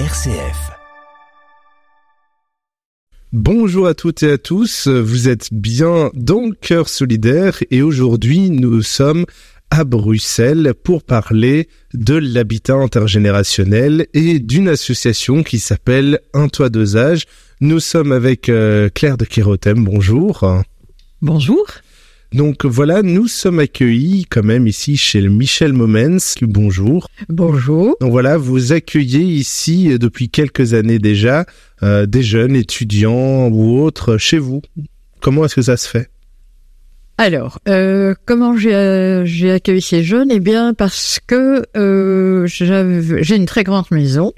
RCF. Bonjour à toutes et à tous, vous êtes bien dans Cœur solidaire et aujourd'hui nous sommes à Bruxelles pour parler de l'habitat intergénérationnel et d'une association qui s'appelle Un toit âges. Nous sommes avec euh, Claire de Kérotem, bonjour. Bonjour. Donc voilà, nous sommes accueillis quand même ici chez le Michel Momens. Bonjour. Bonjour. Donc voilà, vous accueillez ici euh, depuis quelques années déjà euh, des jeunes étudiants ou autres chez vous. Comment est-ce que ça se fait? Alors, euh, comment j'ai j'ai accueilli ces jeunes? Eh bien, parce que euh, j'avais- j'ai une très grande maison.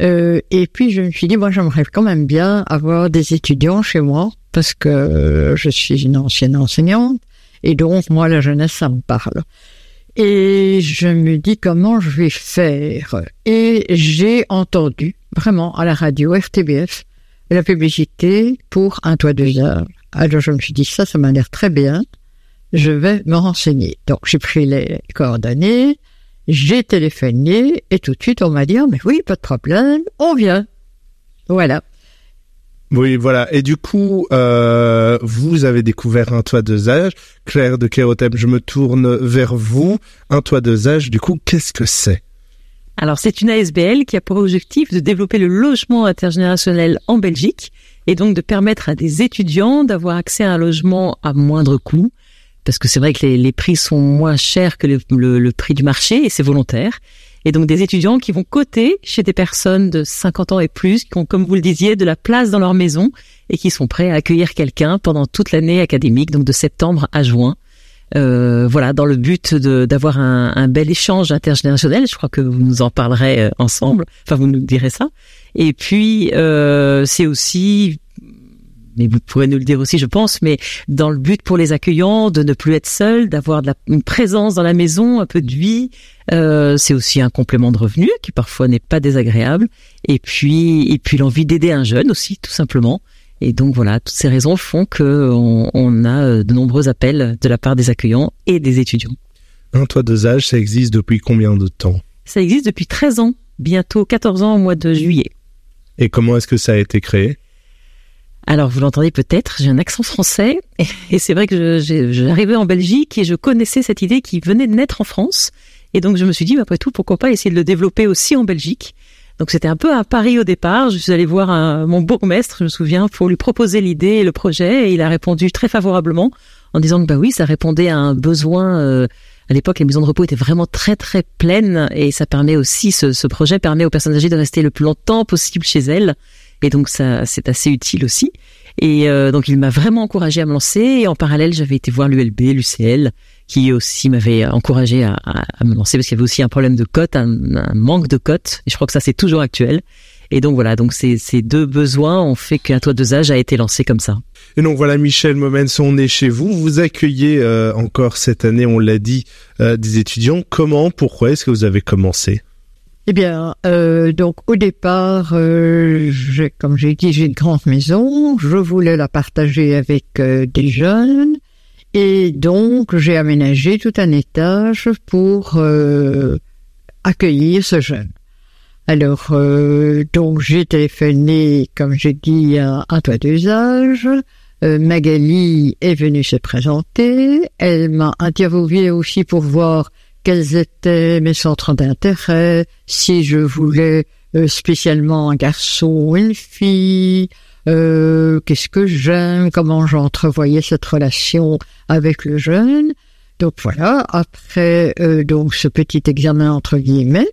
Euh, et puis, je me suis dit, moi, j'aimerais quand même bien avoir des étudiants chez moi, parce que euh, je suis une ancienne enseignante. Et donc, moi, la jeunesse, ça me parle. Et je me dis comment je vais faire. Et j'ai entendu, vraiment, à la radio RTBF, la publicité pour un toit de heures. Alors je me suis dit, ça, ça m'a l'air très bien. Je vais me renseigner. Donc j'ai pris les coordonnées, j'ai téléphoné et tout de suite on m'a dit, ah, mais oui, pas de problème, on vient. Voilà. Oui, voilà. Et du coup, euh, vous avez découvert un toit deux âges. Claire de Kérotem, je me tourne vers vous. Un toit deux âges, du coup, qu'est-ce que c'est? Alors, c'est une ASBL qui a pour objectif de développer le logement intergénérationnel en Belgique et donc de permettre à des étudiants d'avoir accès à un logement à moindre coût. Parce que c'est vrai que les, prix sont moins chers que le prix du marché et c'est volontaire. Et donc des étudiants qui vont coter chez des personnes de 50 ans et plus, qui ont, comme vous le disiez, de la place dans leur maison et qui sont prêts à accueillir quelqu'un pendant toute l'année académique, donc de septembre à juin. Euh, voilà, dans le but d'avoir un, un bel échange intergénérationnel. Je crois que vous nous en parlerez euh, ensemble. Enfin, vous nous direz ça. Et puis, euh, c'est aussi, mais vous pourrez nous le dire aussi, je pense, mais dans le but pour les accueillants de ne plus être seuls, d'avoir une présence dans la maison, un peu de vie. Euh, c'est aussi un complément de revenu qui parfois n'est pas désagréable. Et puis, et puis l'envie d'aider un jeune aussi, tout simplement. Et donc voilà, toutes ces raisons font que on, on a euh, de nombreux appels de la part des accueillants et des étudiants. Un toit deux âges, ça existe depuis combien de temps? Ça existe depuis 13 ans, bientôt 14 ans au mois de juillet. Et comment est-ce que ça a été créé? Alors vous l'entendez peut-être, j'ai un accent français et, c'est vrai que j'arrivais en Belgique et je connaissais cette idée qui venait de naître en France. Et donc je me suis dit, mais après tout, pourquoi pas essayer de le développer aussi en Belgique Donc c'était un peu un pari au départ. Je suis allée voir un- mon bourgmestre, je me souviens, pour lui proposer l'idée et le projet et il a répondu très favorablement en disant que bah oui, ça répondait à un besoin. euh, à l'époque, les maisons de repos étaient vraiment très très pleines et ça permet aussi, ce, ce projet permet aux personnes âgées de rester le plus longtemps possible chez elles. Et donc ça, c'est assez utile aussi. Et euh, donc il m'a vraiment encouragé à me lancer. Et en parallèle, j'avais été voir l'ULB, l'UCL, qui aussi m'avait encouragé à, à- à me lancer parce qu'il y avait aussi un problème de cote, un, un manque de cote. Et je crois que ça c'est toujours actuel. Et donc voilà, donc ces, ces deux besoins ont fait qu'un toit deux âges a été lancé comme ça. Et donc voilà, Michel Momens, on est chez vous. Vous accueillez euh, encore cette année, on l'a dit, euh, des étudiants. Comment, pourquoi est-ce que vous avez commencé? Eh bien, euh, donc au départ, euh, comme j'ai dit, j'ai une grande maison. Je voulais la partager avec euh, des jeunes. Et donc, j'ai aménagé tout un étage pour euh, accueillir ce jeune. Alors, euh, donc j'ai téléphoné, comme j'ai dit, à, à toi deux âges. Euh, Magali est venue se présenter. Elle m'a interviewé aussi pour voir quels étaient mes centres d'intérêt, si je voulais euh, spécialement un garçon ou une fille, euh, qu'est-ce que j'aime, comment j'entrevoyais cette relation avec le jeune? Donc voilà, après euh, donc ce petit examen entre guillemets,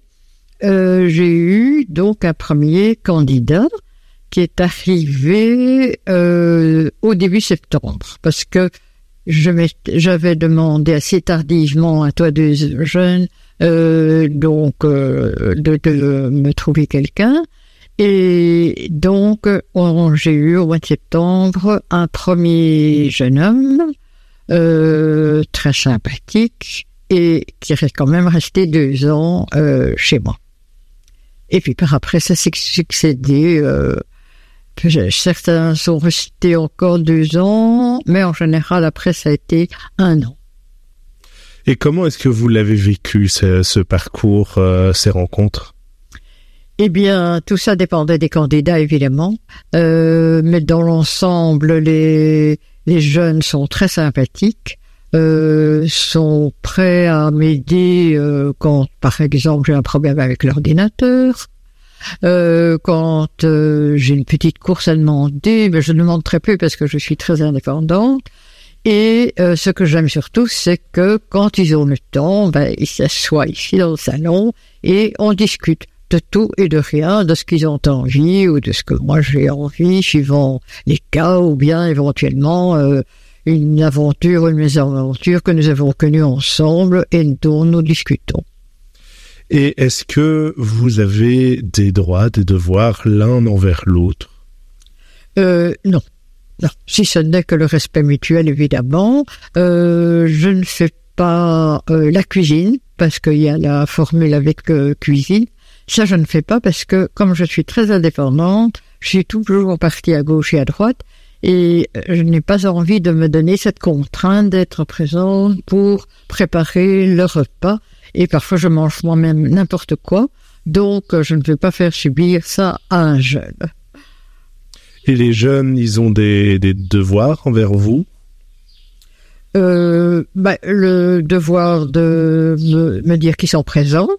euh, j'ai eu donc un premier candidat qui est arrivé euh, au début septembre, parce que j'avais demandé assez tardivement à toi deux jeunes euh, donc euh, de, de me trouver quelqu'un. Et donc, on- j'ai eu au mois de septembre un premier jeune homme euh, très sympathique et qui est quand même resté deux ans euh, chez moi. Et puis par après, ça s'est succédé. Euh, certains sont restés encore deux ans, mais en général, après, ça a été un an. Et comment est-ce que vous l'avez vécu, ce, ce parcours, euh, ces rencontres? Eh bien, tout ça dépendait des candidats, évidemment. Euh, mais dans l'ensemble, les, les jeunes sont très sympathiques. Euh, sont prêts à m'aider euh, quand, par exemple, j'ai un problème avec l'ordinateur, euh, quand euh, j'ai une petite course à demander, mais je demande très peu parce que je suis très indépendante. Et euh, ce que j'aime surtout, c'est que quand ils ont le temps, ben, ils s'assoient ici dans le salon et on discute de tout et de rien, de ce qu'ils ont envie ou de ce que moi j'ai envie, suivant les cas ou bien éventuellement euh, une aventure, une mésaventure que nous avons connue ensemble et dont nous discutons. Et est-ce que vous avez des droits, des devoirs l'un envers l'autre? Euh, Non. Non, si ce n'est que le respect mutuel, évidemment. Euh, je ne fais pas euh, la cuisine, parce qu'il y a la formule avec euh, cuisine. Ça, je ne fais pas parce que, comme je suis très indépendante, je suis toujours partie à gauche et à droite, et euh, je n'ai pas envie de me donner cette contrainte d'être présente pour préparer le repas. Et parfois, je mange moi-même n'importe quoi, donc je ne veux pas faire subir ça à un jeune. Et les jeunes, ils ont des, des devoirs envers vous? Euh, bah, le devoir de me, me dire qu'ils sont présents,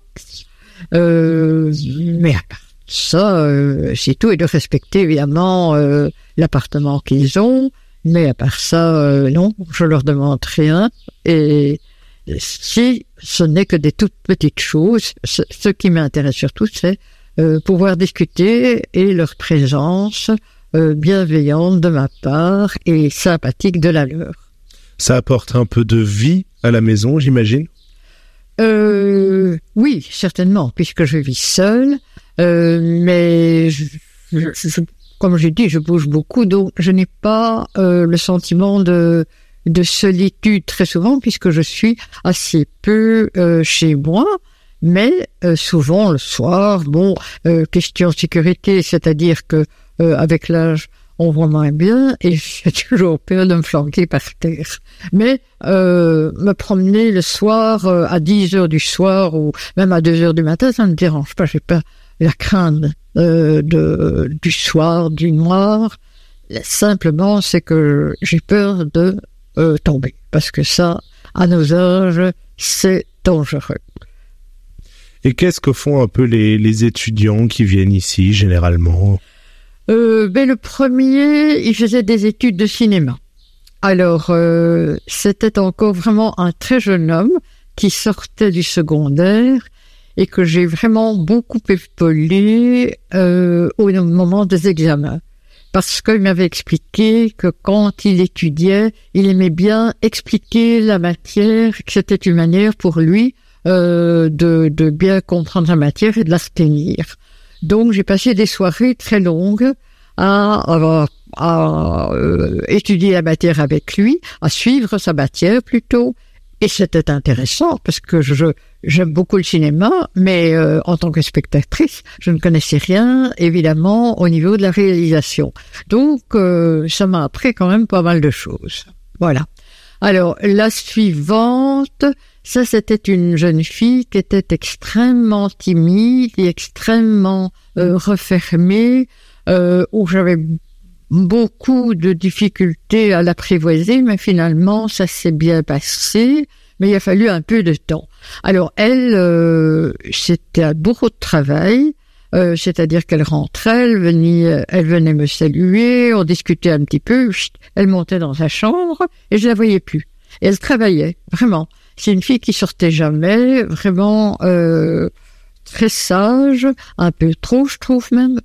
euh, mais à part ça, euh, c'est tout, et de respecter évidemment euh, l'appartement qu'ils ont, mais à part ça, euh, non, je leur demande rien, et si ce n'est que des toutes petites choses, ce, ce qui m'intéresse surtout, c'est euh, pouvoir discuter et leur présence euh, bienveillante de ma part et sympathique de la leur. Ça apporte un peu de vie à la maison, j'imagine? Euh, oui, certainement, puisque je vis seule, euh, mais je, je- je- comme j'ai dit, je bouge beaucoup, donc je n'ai pas euh, le sentiment de, de solitude très souvent, puisque je suis assez peu euh, chez moi. Mais euh, souvent le soir, bon, euh, question sécurité, c'est-à-dire que avec l'âge, on voit moins bien et j'ai toujours peur de me flanquer par terre. Mais euh, me promener le soir euh, à 10 heures du soir ou même à 2 heures du matin, ça ne me dérange pas. J'ai pas la crainte euh, de, du soir, du noir. Simplement, c'est que j'ai peur de tomber. Parce que ça, à nos âges, c'est dangereux. Et qu'est-ce que font un peu les, les étudiants qui viennent ici, généralement? Euh, ben le premier, il faisait des études de cinéma. Alors, euh, c'était encore vraiment un très jeune homme qui sortait du secondaire et que j'ai vraiment beaucoup épaulé euh, au moment des examens. Parce qu'il m'avait expliqué que quand il étudiait, il aimait bien expliquer la matière, que c'était une manière pour lui euh, de, de bien comprendre la matière et de la retenir. Donc j'ai passé des soirées très longues à, à, euh, étudier la matière avec lui, à suivre sa matière plutôt. Et c'était intéressant parce que je j'aime beaucoup le cinéma, mais euh, en tant que spectatrice, je ne connaissais rien évidemment au niveau de la réalisation. Donc euh, ça m'a appris quand même pas mal de choses. Voilà. Alors la suivante, ça c'était une jeune fille qui était extrêmement timide et extrêmement euh, refermée, euh, où j'avais beaucoup de difficultés à l'apprivoiser, mais finalement ça s'est bien passé, mais il a fallu un peu de temps. Alors elle, euh, c'était un bourreau de travail, euh, c'est-à-dire qu'elle rentrait, elle venait, elle venait me saluer, on discutait un petit peu, chut, elle montait dans sa chambre et je la voyais plus. Et elle travaillait, vraiment. C'est une fille qui sortait jamais, vraiment euh, très sage, un peu trop, je trouve même.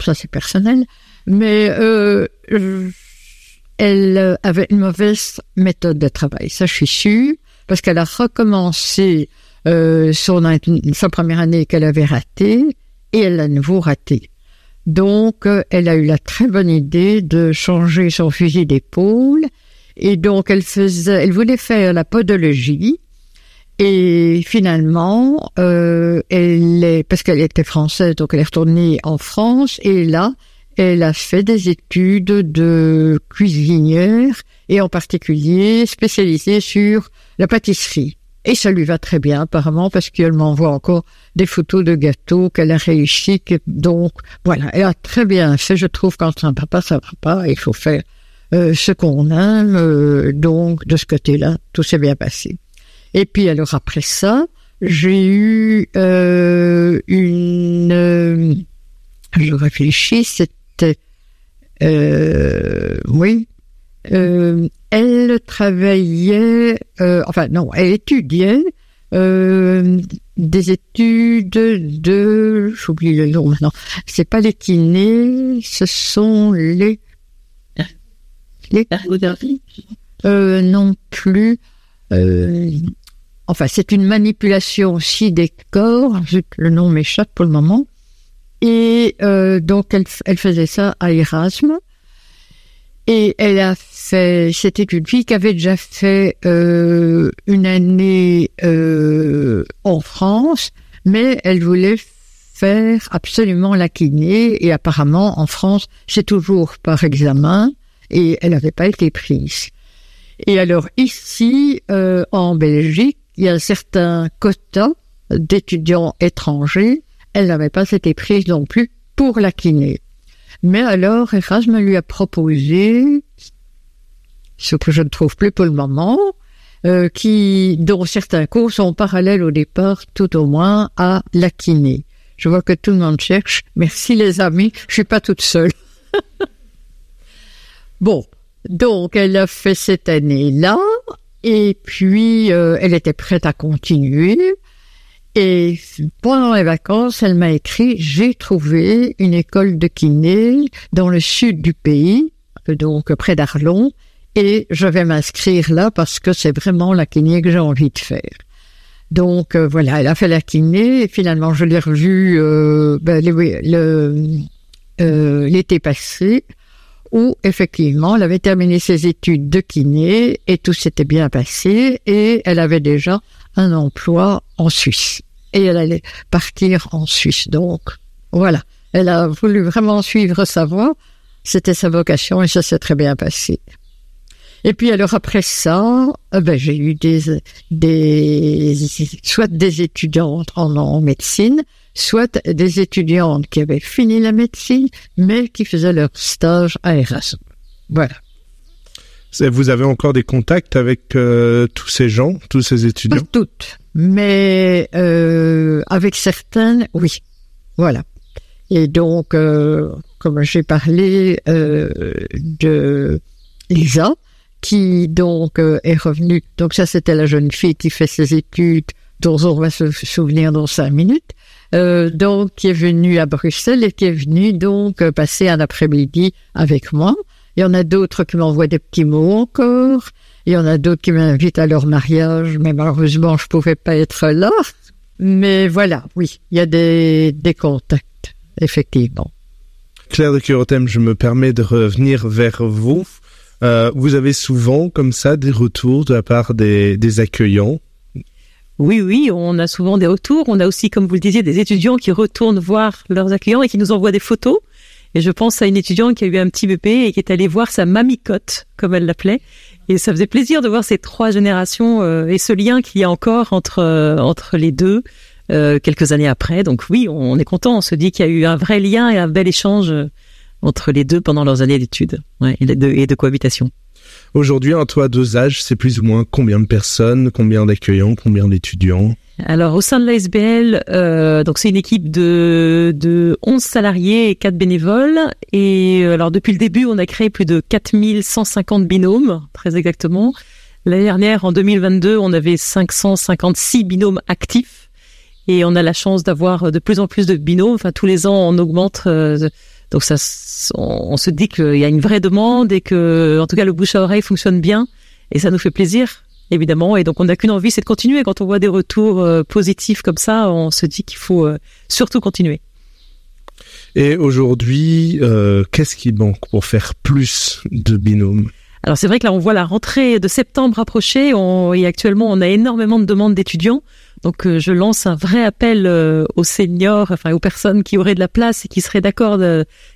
Ça c'est personnel, mais euh, elle avait une mauvaise méthode de travail. Ça, je suis sûre, parce qu'elle a recommencé euh, son sa première année qu'elle avait ratée et elle l'a à nouveau ratée. Donc, euh, elle a eu la très bonne idée de changer son fusil d'épaule et donc elle faisait, elle voulait faire la podologie. Et finalement, euh, elle est, parce qu'elle était française, donc elle est retournée en France. Et là, elle a fait des études de cuisinière et en particulier spécialisée sur la pâtisserie. Et ça lui va très bien, apparemment, parce qu'elle m'envoie encore des photos de gâteaux qu'elle a réussi. Donc, voilà, elle a très bien fait, je trouve, quand un papa, ça va pas, il faut faire euh, ce qu'on aime. Euh, donc, de ce côté-là, tout s'est bien passé. Et puis, alors, après ça, j'ai eu euh, une... Euh, je réfléchis, c'était... oui, euh, elle travaillait, euh, enfin non, elle étudiait euh, des études de, j'oublie le nom maintenant, c'est pas les kinés, ce sont les... Les... Euh, non plus. Euh, enfin, c'est une manipulation aussi des corps, le nom m'échappe pour le moment. Et euh, donc, elle, elle faisait ça à Erasme. Et elle a fait, c'était une fille qui avait déjà fait euh, une année euh, en France, mais elle voulait faire absolument la kiné et apparemment en France c'est toujours par examen et elle n'avait pas été prise. Et alors ici euh, en Belgique il y a un certain quota d'étudiants étrangers, elle n'avait pas été prise non plus pour la kiné. Mais alors, Erasme lui a proposé, ce que je ne trouve plus pour le moment, euh, qui, dont certains cours sont parallèles au départ, tout au moins, à la kiné. Je vois que tout le monde cherche. Merci les amis, je suis pas toute seule. bon, donc elle a fait cette année-là, et puis euh, elle était prête à continuer. Et pendant les vacances, elle m'a écrit, j'ai trouvé une école de kiné dans le sud du pays, donc près d'Arlon, et je vais m'inscrire là parce que c'est vraiment la kiné que j'ai envie de faire. Donc euh, voilà, elle a fait la kiné et finalement je l'ai revue euh, ben, euh, l'été passé où effectivement elle avait terminé ses études de kiné et tout s'était bien passé et elle avait déjà un emploi en Suisse et elle allait partir en Suisse. Donc, voilà. Elle a voulu vraiment suivre sa voie. C'était sa vocation et ça s'est très bien passé. Et puis alors après ça, euh, ben, j'ai eu des, des, soit des étudiantes en, en, médecine, soit des étudiantes qui avaient fini la médecine, mais qui faisaient leur stage à Erasmus. Voilà. Vous avez encore des contacts avec euh, tous ces gens, tous ces étudiants? Pas toutes mais euh, avec certaines, oui. Voilà. Et donc, euh, comme j'ai parlé euh, de Lisa, qui donc euh, est revenue. Donc ça, c'était la jeune fille qui fait ses études, dont on va se souvenir dans cinq minutes. Euh, donc, qui est venue à Bruxelles et qui est venue donc passer un après-midi avec moi. Il y en a d'autres qui m'envoient des petits mots encore. Il y en a d'autres qui m'invitent à leur mariage, mais malheureusement, je pouvais pas être là. Mais voilà, oui, il y a des, des contacts, effectivement. Claire de Curotem, je me permets de revenir vers vous. Euh, vous avez souvent, comme ça, des retours de la part des, des accueillants? Oui, oui, on a souvent des retours. On a aussi, comme vous le disiez, des étudiants qui retournent voir leurs accueillants et qui nous envoient des photos. Et je pense à une étudiante qui a eu un petit bébé et qui est allée voir sa mamicote, comme elle l'appelait, et ça faisait plaisir de voir ces trois générations euh, et ce lien qu'il y a encore entre euh, entre les deux euh, quelques années après. Donc oui, on est content. On se dit qu'il y a eu un vrai lien et un bel échange entre les deux pendant leurs années d'études ouais, et, de, cohabitation. Aujourd'hui, un toit deux âges, c'est plus ou moins combien de personnes, combien d'accueillants, combien d'étudiants? Alors au sein de l'ASBL, euh, donc c'est une équipe de, de 11 salariés et 4 bénévoles. Et euh, alors depuis le début, on a créé plus de 4150 binômes, très exactement. L'année dernière, en 2022, on avait 556 binômes actifs. Et on a la chance d'avoir de plus en plus de binômes. Enfin, tous les ans, on augmente. Euh, donc ça, on, on se dit qu'il y a une vraie demande et que, en tout cas, le bouche à oreille fonctionne bien. Et ça nous fait plaisir évidemment. Et donc, on n'a qu'une envie, c'est de continuer. Quand on voit des retours euh, positifs comme ça, on se dit qu'il faut euh, surtout continuer. Et aujourd'hui, euh, qu'est-ce qui manque pour faire plus de binômes? Alors c'est vrai que là on voit la rentrée de septembre approcher on, et actuellement on a énormément de demandes d'étudiants. Donc je lance un vrai appel aux seniors, enfin aux personnes qui auraient de la place et qui seraient d'accord,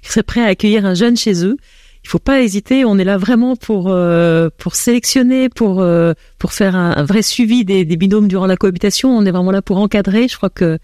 qui seraient prêts à accueillir un jeune chez eux. Il faut pas hésiter. On est là vraiment pour euh, pour sélectionner, pour euh, pour faire un, vrai suivi des, des, binômes durant la cohabitation. On est vraiment là pour encadrer. Je crois que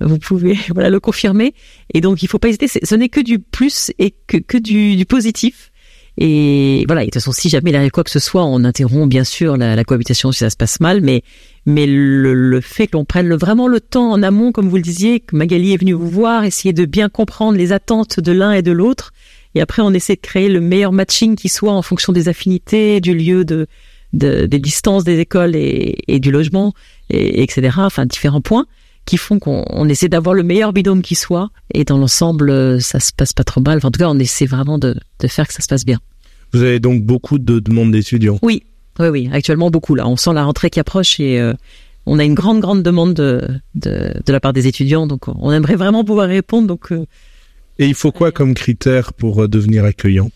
vous pouvez voilà le confirmer. Et donc il faut pas hésiter. Ce n'est que du plus et que que du, du positif. Et voilà, et de toute façon, si jamais il arrive quoi que ce soit, on interrompt bien sûr la, la cohabitation si ça se passe mal, mais mais le, le fait que l'on prenne vraiment le temps en amont, comme vous le disiez, que Magali est venue vous voir, essayer de bien comprendre les attentes de l'un et de l'autre, et après on essaie de créer le meilleur matching qui soit en fonction des affinités, du lieu de, de des distances des écoles et, et du logement, et, etc. Enfin différents points qui font qu'on essaie d'avoir le meilleur binôme qui soit. Et dans l'ensemble, ça se passe pas trop mal. Enfin, en tout cas, on essaie vraiment de, de faire que ça se passe bien. Vous avez donc beaucoup de demandes d'étudiants. Oui, oui, oui. Actuellement, beaucoup. Là, on sent la rentrée qui approche et euh, on a une grande, grande demande de, de, de la part des étudiants. Donc, on aimerait vraiment pouvoir répondre. Donc, euh, et il faut quoi comme critère pour euh, devenir accueillant?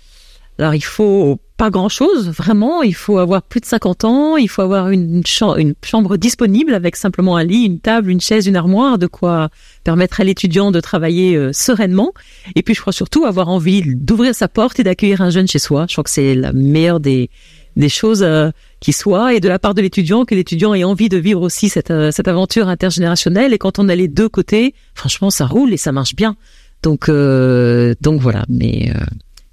Alors il faut pas grand chose, vraiment. Il faut avoir plus de 50 ans, il faut avoir une, chambre, une chambre disponible avec simplement un lit, une table, une chaise, une armoire, de quoi permettre à l'étudiant de travailler euh, sereinement. Et puis je crois surtout avoir envie d'ouvrir sa porte et d'accueillir un jeune chez soi. Je crois que c'est la meilleure des, des choses euh, qui soient et de la part de l'étudiant que l'étudiant ait envie de vivre aussi cette, euh, cette aventure intergénérationnelle. Et quand on a les deux côtés, franchement, ça roule et ça marche bien. Donc, donc voilà. Mais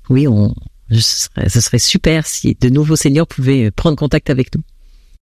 oui, on, ce serait, ce serait super si de nouveaux seniors pouvaient prendre contact avec nous.